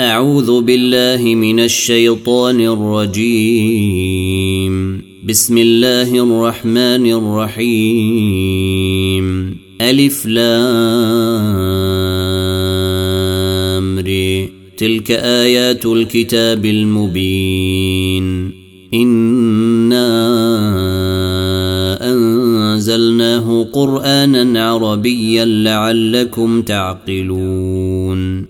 أعوذ بالله من الشيطان الرجيم. بسم الله الرحمن الرحيم. ألف لام تلك آيات الكتاب المبين. إنا أنزلناه قرآنا عربيا لعلكم تعقلون.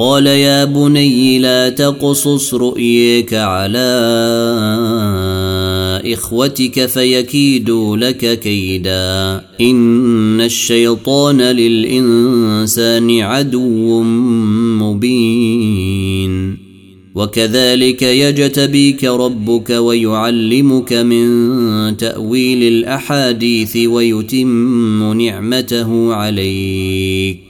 قال يا بني لا تقصص رؤيك على إخوتك فيكيدوا لك كيدا. إن الشيطان للإنسان عدو مبين. وكذلك يجتبيك ربك ويعلمك من تأويل الأحاديث ويتم نعمته عليك.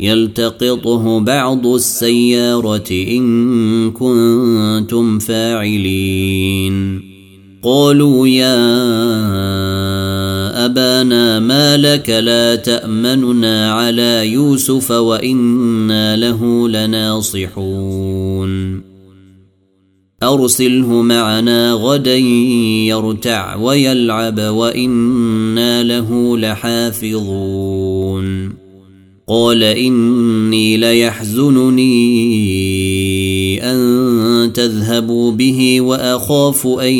يلتقطه بعض السيارة إن كنتم فاعلين. قالوا يا أبانا ما لك لا تأمننا على يوسف وإنا له لناصحون. أرسله معنا غدا يرتع ويلعب وإنا له لحافظون. قال اني ليحزنني ان تذهبوا به واخاف ان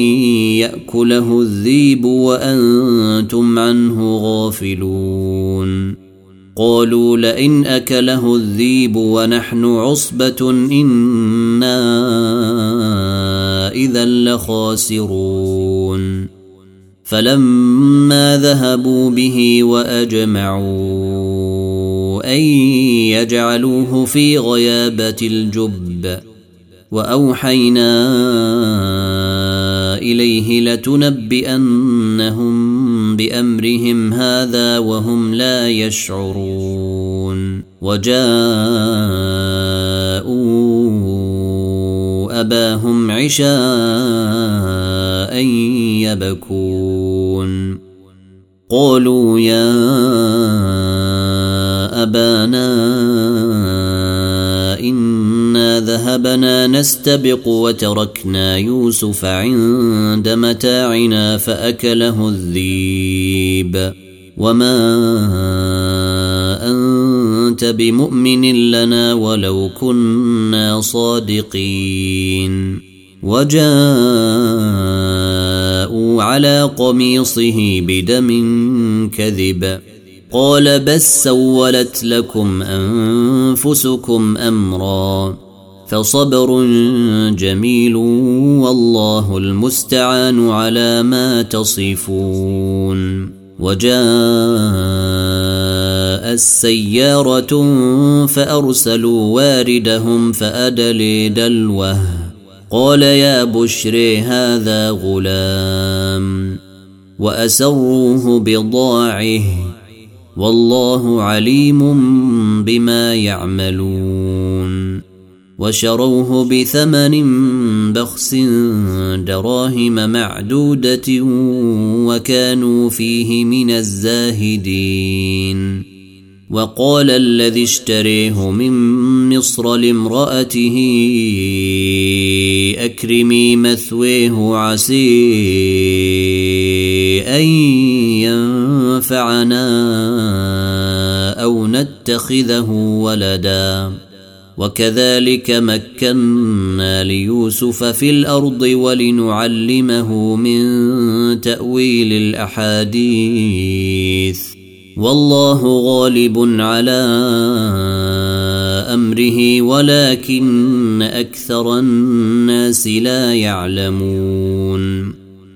ياكله الذيب وأنتم عنه غافلون قالوا لئن اكله الذيب ونحن عصبه أنا اذا لخاسرون فلما ذهبوا به واجمعوا أن يجعلوه في غيابة الجب. وأوحينا إليه لتنبئنهم بأمرهم هذا وهم لا يشعرون. وجاءوا أباهم عشاء يبكون. قالوا يا أبانا إنا ذهبنا نستبق وتركنا يوسف عند متاعنا فأكله الذيب. وما أنت بمؤمن لنا ولو كنا صادقين. وجاءوا على قميصه بدم كذب. قال بس سولت لكم أنفسكم أمرا فصبر جميل والله المستعان على ما تصفون وجاءت السيارة فأرسلوا واردهم فأدلي دلوه قال يا بشري هذا غلام وأسروه بضاعه والله عليم بما يعملون. وشروه بثمن بخس دراهم معدودة وكانوا فيه من الزاهدين. وقال الذي اشتريه من مصر لامرأته أكرمي مثويه عسي أن ينفعنا أو نتخذه ولداً وكذلك مكنا ليوسف في الأرض ولنعلمه من تاويل الاحاديث والله غالب على امره ولكن أكثر الناس لا يعلمون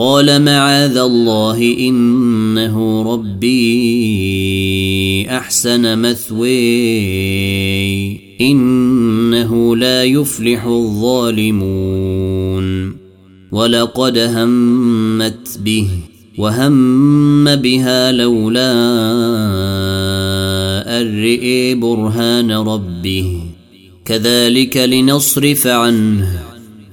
قال معاذ الله إنه ربي أحسن مثوي إنه لا يفلح الظالمون. ولقد همت به وهم بها لولا أن برهان ربه. كذلك لنصرف عنه.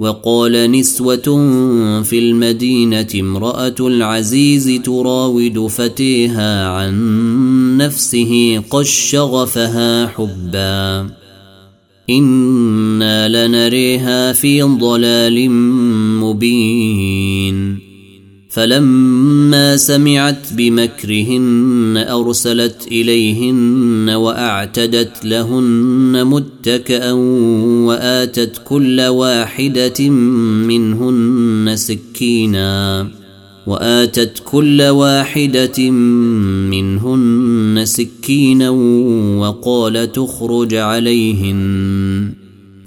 وقال نسوة في المدينة امرأة العزيز تراود فتيها عن نفسه قد شغفها حبا. إنا لنريها في ضلال مبين. فلما سمعت بمكرهن أرسلت إليهن وأعتدت لهن متكئا وآتت كل واحدة منهن سكينا وآتت كل واحدة منهن سكينا وقال تخرج عليهن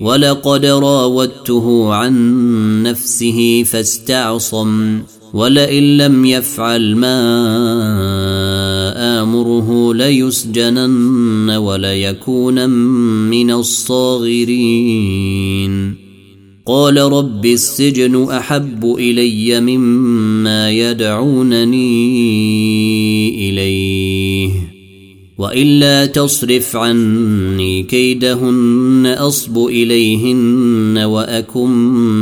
ولقد راودته عن نفسه فاستعصم ولئن لم يفعل ما آمره ليسجنن وليكون من الصاغرين. قال رب السجن أحب إلي مما يدعونني إليه. وإلا تصرف عني كيدهن أصب إليهن وأكن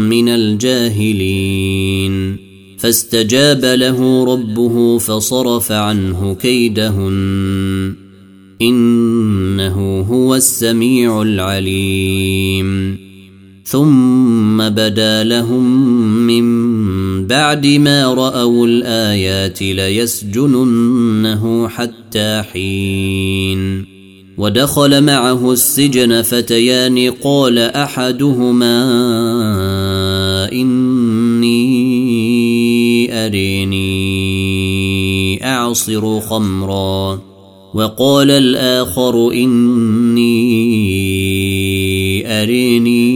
من الجاهلين. فاستجاب له ربه فصرف عنه كيدهن. إنه هو السميع العليم. ثم بدا لهم من بعد ما رأوا الآيات ليسجننه حتى حين ودخل معه السجن فتيان قال أحدهما أريني أعصر خمرا. وقال الآخر إني أريني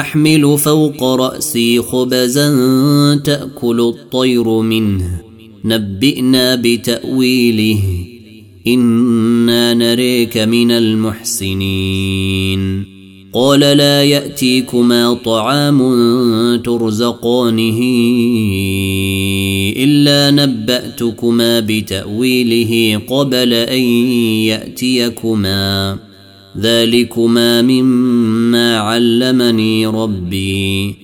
أحمل فوق رأسي خبزا تأكل الطير منه. نبئنا بتأويله. إنا نريك من المحسنين. قال لا يأتيكما طعام ترزقانه إلا نبأتكما بتأويله قبل أن يأتيكما. ذلكما مما علمني ربي.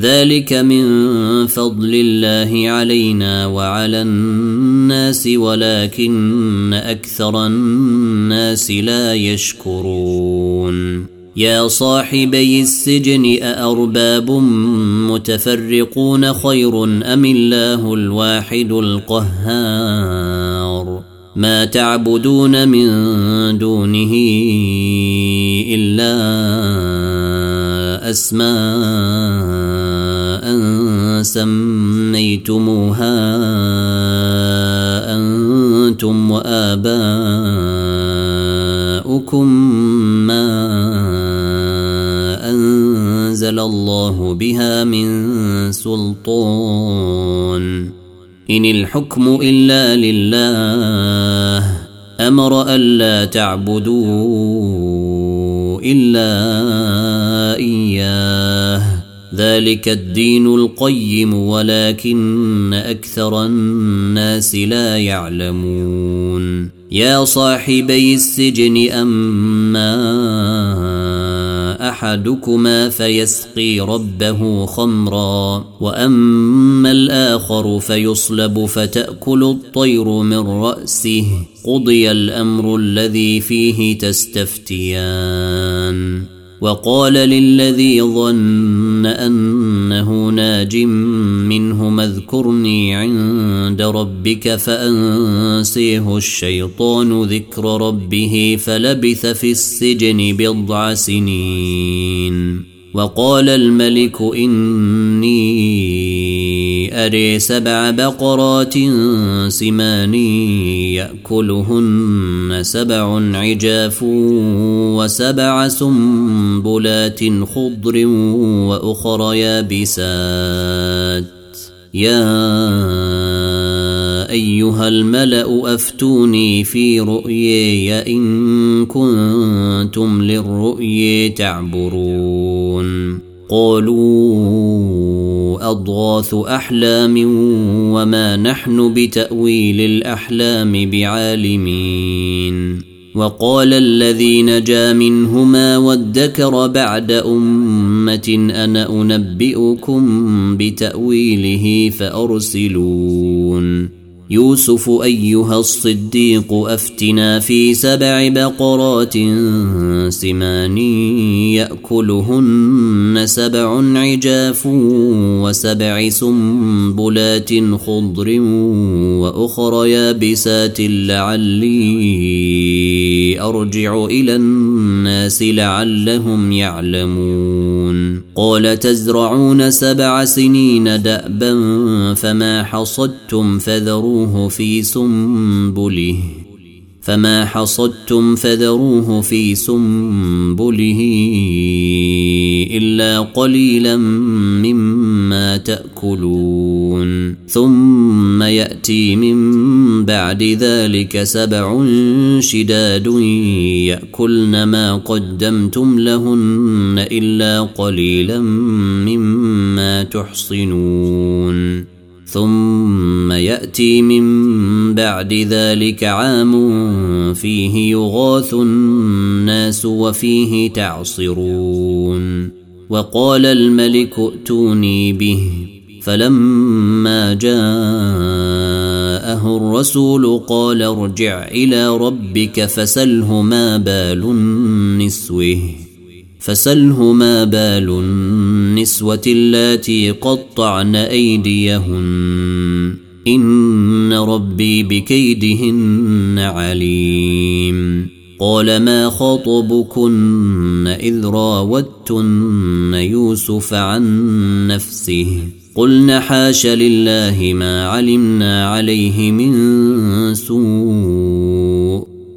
ذلك من فضل الله علينا وعلى الناس ولكن أكثر الناس لا يشكرون. يا صاحبي السجن أأرباب متفرقون خير أم الله الواحد القهار؟ ما تعبدون من دونه إلا أسماء سميتموها أنتم وآباؤكم ما أنزل الله بها من سلطان. إن الحكم إلا لله أمر ألا تعبدوا إلا إياه. ذلك الدين القيم ولكن أكثر الناس لا يعلمون. يا صاحبي السجن أما احدكما فيسقي ربه خمرا واما الآخر فيصلب فتاكل الطير من راسه قضي الامر الذي فيه تستفتيان وقال للذي ظن أنه ناج منه اذكرني عند ربك فأنسيه الشيطان ذكر ربه فلبث في السجن بضع سنين. وقال الملك إني أري سبع بقرات سمان يأكلهن سبع عجاف وسبع سنبلات خضر وأخر يابسات. يا أيها الملأ أفتوني في رؤياي إن كنتم للرؤي تعبرون. قالوا أضغاث أحلام وما نحن بتأويل الأحلام بعالمين. وقال الذي نجا منهما وادكر بعد أمة أنا أنبئكم بتأويله فأرسلون. يوسف أيها الصديق أفتنا في سبع بقرات سمان يأكلهن سبع عجاف وسبع سنبلات خضر وأخر يابسات لعلي أرجع إلى الناس لعلهم يعلمون. قال تزرعون سبع سنين دأبا فما حصدتم فذروه في سنبله. فما حصدتم فذروه في سنبله إلا قليلا مما تأكلون. ثم يأتي من بعد ذلك سبع شداد يأكلن ما قدمتم لهن إلا قليلا مما تحصنون. ثم يأتي من بعد ذلك عام فيه يغاث الناس وفيه تعصرون. وقال الملك ائتوني به. فلما جاءه الرسول قال ارجع إلى ربك فسله ما بال النسوه. فسله ما بال النسوة اللاتي قطعن أيديهن. إن ربي بكيدهن عليم. قال ما خطبكن إذ راوتن يوسف عن نفسه. قلن حاش لله ما علمنا عليه من سوء.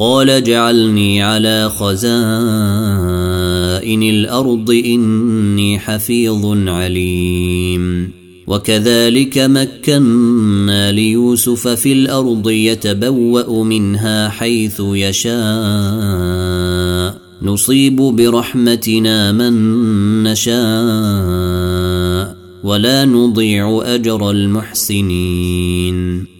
قال جعلني على خزائن الأرض إني حفيظ عليم. وكذلك مكنا ليوسف في الأرض يتبوأ منها حيث يشاء. نصيب برحمتنا من نشاء. ولا نضيع أجر المحسنين.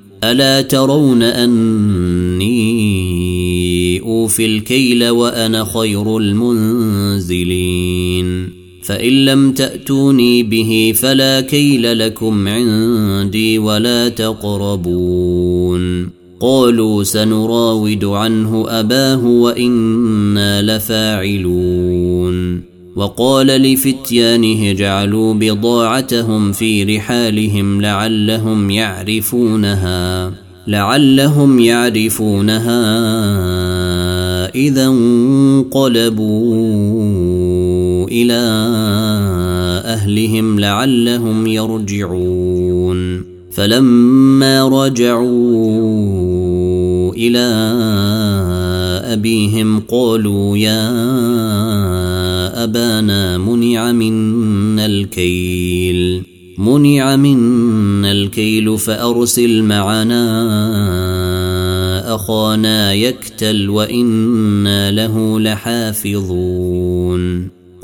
ألا ترون أني أوفي الكيل وأنا خير المنزلين فإن لم تأتوني به فلا كيل لكم عندي ولا تقربون قالوا سنراود عنه أباه وإنا لفاعلون وقال لفتيانه اجعلوا بضاعتهم في رحالهم لعلهم يعرفونها لعلهم يعرفونها إذا انقلبوا إلى أهلهم لعلهم يرجعون. فلما رجعوا إلى أبيهم قالوا يا أبانا منع منا الكيل منع منا الكيل فأرسل معنا أخانا يكتل وإنا له لحافظون.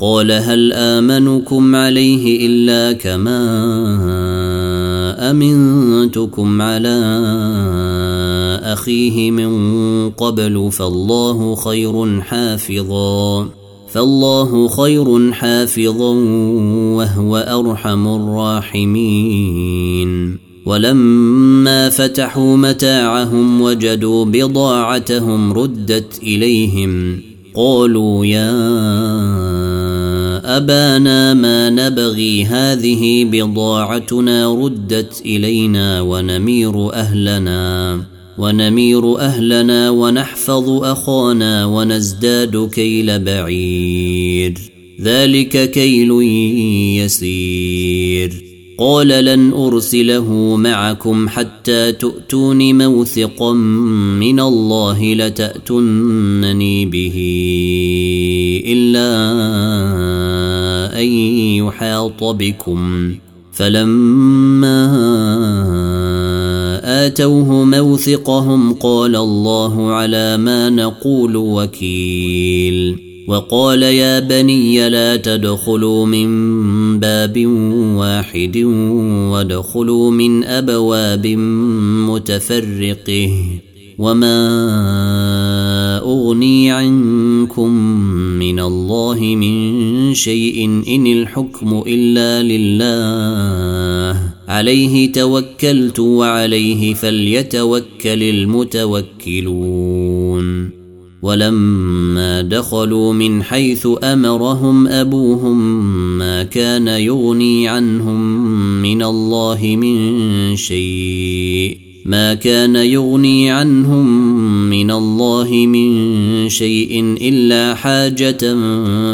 قال هل آمنكم عليه إلا كما فضلتكم على أخيه من قبل فالله خير حافظا فالله خير حافظا وهو أرحم الراحمين ولما فتحوا متاعهم وجدوا بضاعتهم ردت إليهم قالوا يا أبانا ما نبغي هذه بضاعتنا ردت إلينا ونمير أهلنا. ونمير أهلنا ونحفظ أخانا ونزداد كيل بعير. ذلك كيل يسير. قال لن أرسله معكم حتى تؤتون موثقا من الله لتاتونني به إلا أن يحاط بكم. فلما آتوه موثقهم قال الله على ما نقول وكيل. وقال يا بني لا تدخلوا من باب واحد وادخلوا من أبواب متفرقه. وما اغني عنكم من الله من شيء ان الحكم الا لله عليه توكلت وعليه فليتوكل المتوكلون. ولما دخلوا من حيث امرهم ابوهم ما كان يغني عنهم من الله من شيء ما كان يغني عنهم من الله من شيء إلا حاجة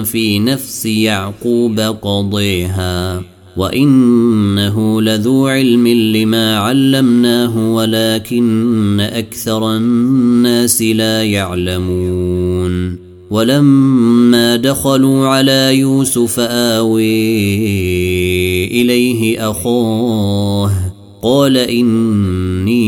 في نفس يعقوب قضيها. وإنه لذو علم لما علمناه ولكن أكثر الناس لا يعلمون. ولما دخلوا على يوسف آوي إليه أخاه قال إني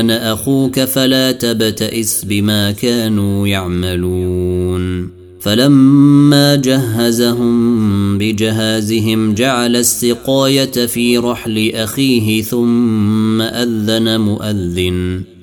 أنا أخوك فلا تبتئس بما كانوا يعملون. فلما جهزهم بجهازهم جعل السقاية في رحل أخيه ثم أذن مؤذن.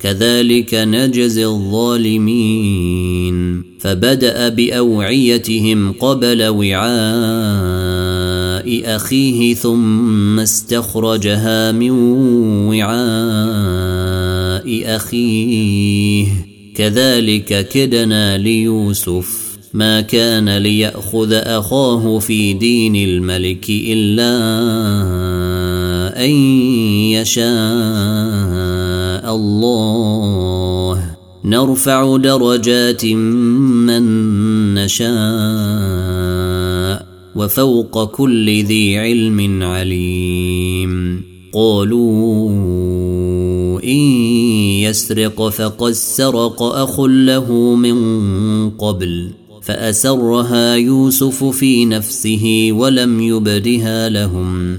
كذلك نجزي الظالمين. فبدأ بأوعيتهم قبل وعاء أخيه ثم استخرجها من وعاء أخيه. كذلك كدنا ليوسف. ما كان ليأخذ أخاه في دين الملك إلا أن يشاء الله. نرفع درجات من نشاء وفوق كل ذي علم عليم. قالوا إن يسرق فقد سرق أخ له من قبل فأسرها يوسف في نفسه ولم يبدها لهم.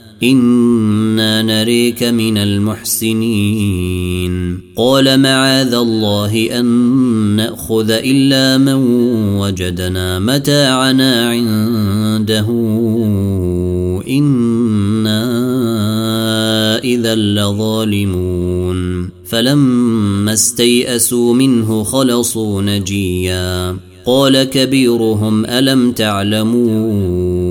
إنا نريك من المحسنين. قال معاذ الله أن نأخذ إلا من وجدنا متاعنا عنده. إنا إذا لظالمون. فلما استيئسوا منه خلصوا نجيا. قال كبيرهم ألم تعلموا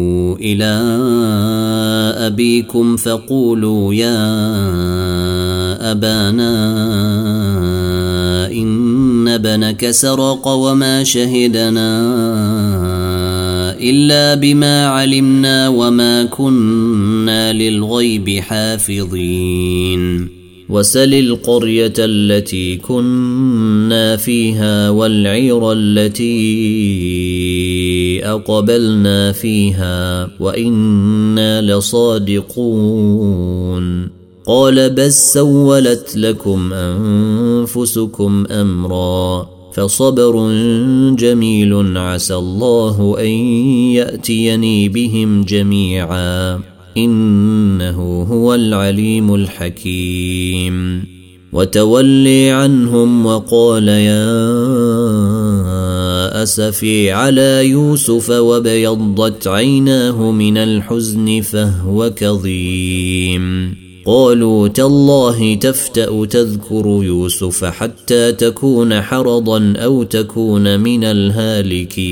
إلى أبيكم فقولوا يا أبانا إن ابنك سرق وما شهدنا إلا بما علمنا وما كنا للغيب حافظين. وسل القرية التي كنا فيها والعير التي أقبلنا فيها وإنا لصادقون. قال بس سولت لكم أنفسكم أمرا فصبر جميل عسى الله أن يأتيني بهم جميعا. إنه هو العليم الحكيم. وتولي عنهم وقال يا أسفي على يوسف وابيضت عيناه من الحزن فهو كظيم. قالوا تالله تفتأ تذكر يوسف حتى تكون حرضا أو تكون من الهالكين.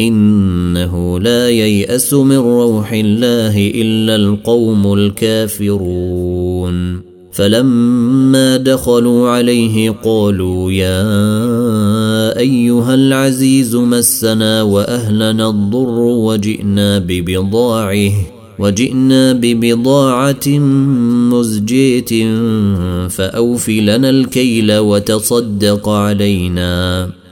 إنه لا ييأس من روح الله إلا القوم الكافرون. فلما دخلوا عليه قالوا يا أيها العزيز مسنا وأهلنا الضر وجئنا ببضاعه وجئنا ببضاعة مزجية فأوف لنا الكيل وتصدق علينا.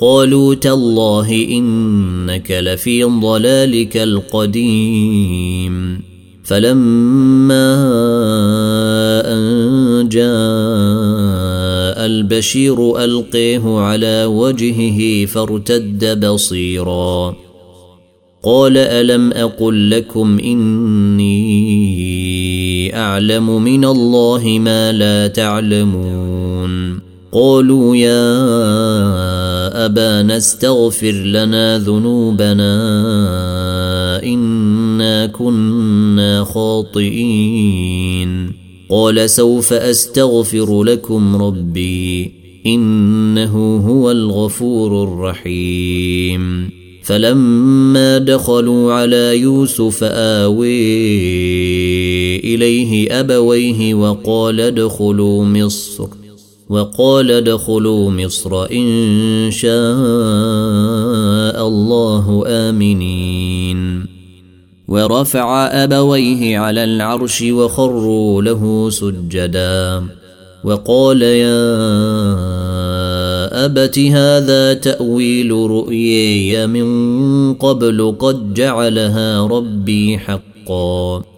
قالوا تالله إنك لفي ضلالك القديم. فلما أن جاء البشير ألقيه على وجهه فارتد بصيرا. قال ألم أقل لكم إني أعلم من الله ما لا تعلمون. قالوا يا أبانا استغفر لنا ذنوبنا إنا كنا خاطئين. قال سوف أستغفر لكم ربي إنه هو الغفور الرحيم. فلما دخلوا على يوسف آوي إليه أبويه وقال ادخلوا مصر. وقال ادخلوا مصر إن شاء الله آمنين. ورفع أبويه على العرش وخروا له سجدا. وقال يا أبت هذا تأويل رؤيي من قبل قد جعلها ربي حقا.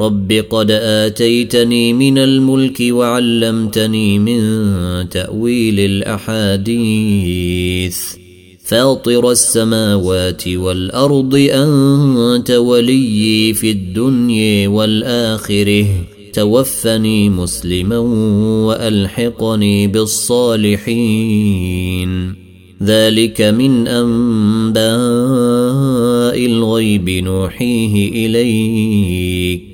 رب قد آتيتني من الملك وعلمتني من تأويل الأحاديث. فاطر السماوات والأرض أنت وليي في الدنيا والآخرة. توفني مسلما وألحقني بالصالحين. ذلك من أنباء الغيب نوحيه إليك.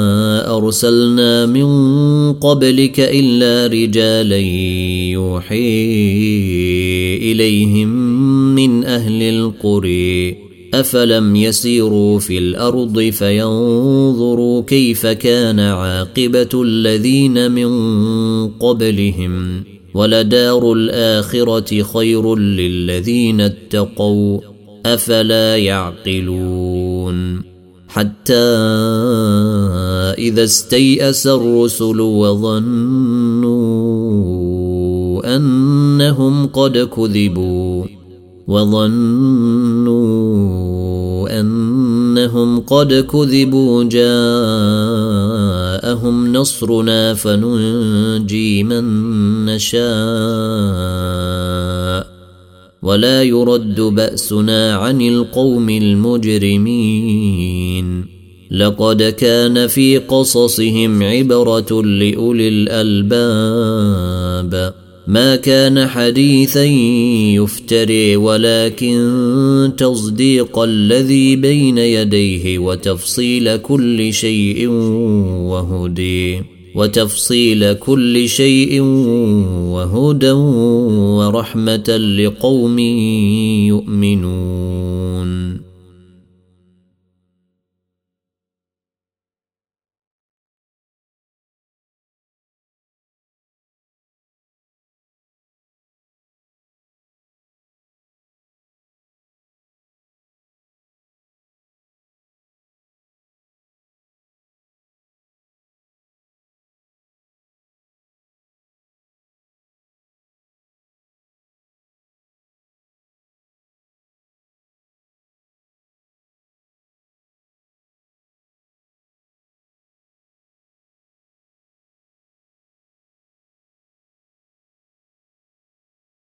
أرسلنا من قبلك إلا رجالا يوحي إليهم من أهل القرى. أفلم يسيروا في الأرض فينظروا كيف كان عاقبة الذين من قبلهم. ولدار الآخرة خير للذين اتقوا. أفلا يعقلون حتى إذا استيأس الرسل وظنوا أنهم قد كذبوا وظنوا أنهم قد كذبوا جاءهم نصرنا فننجي من نشاء ولا يرد بأسنا عن القوم المجرمين. لقد كان في قصصهم عبرة لأولي الألباب. ما كان حديثا يفتري ولكن تصديق الذي بين يديه وتفصيل كل شيء وهدي. وتفصيل كل شيء وهدى ورحمة لقوم يؤمنون.